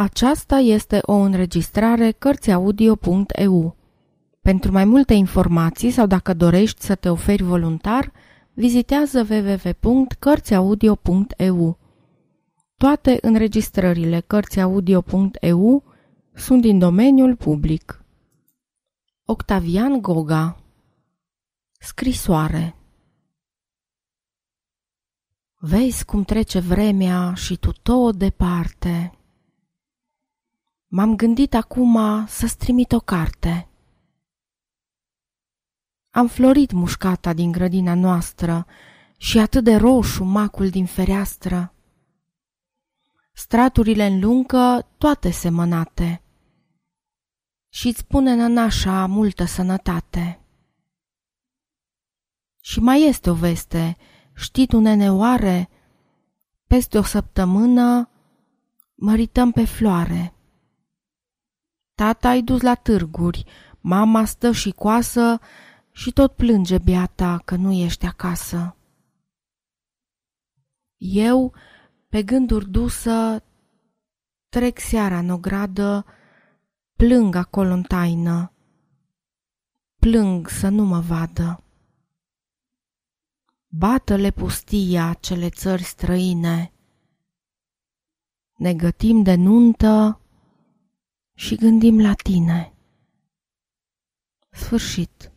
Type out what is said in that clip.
Aceasta este o înregistrare Cărțiaudio.eu. Pentru mai multe informații sau dacă dorești să te oferi voluntar, vizitează www.cărțiaudio.eu. Toate înregistrările Cărțiaudio.eu sunt din domeniul public. Octavian Goga Scrisoare Vezi cum trece vremea și tu tot departe. M-am gândit acum să-ți trimit o carte. Am florit mușcata din grădina noastră și atât de roșu macul din fereastră. Straturile în lungă toate semănate și-ți pune nănașa multă sănătate. Și mai este o veste, știți tu, nene, oare? Peste o săptămână mărităm pe floare. Tata ai dus la târguri, mama stă și coasă și tot plânge beata că nu ești acasă. Eu, pe gânduri dusă, trec seara în ogradă, plâng acolo în taină, plâng să nu mă vadă. Bată-le pustia cele țări străine, ne gătim de nuntă și gândim la tine. Sfârșit.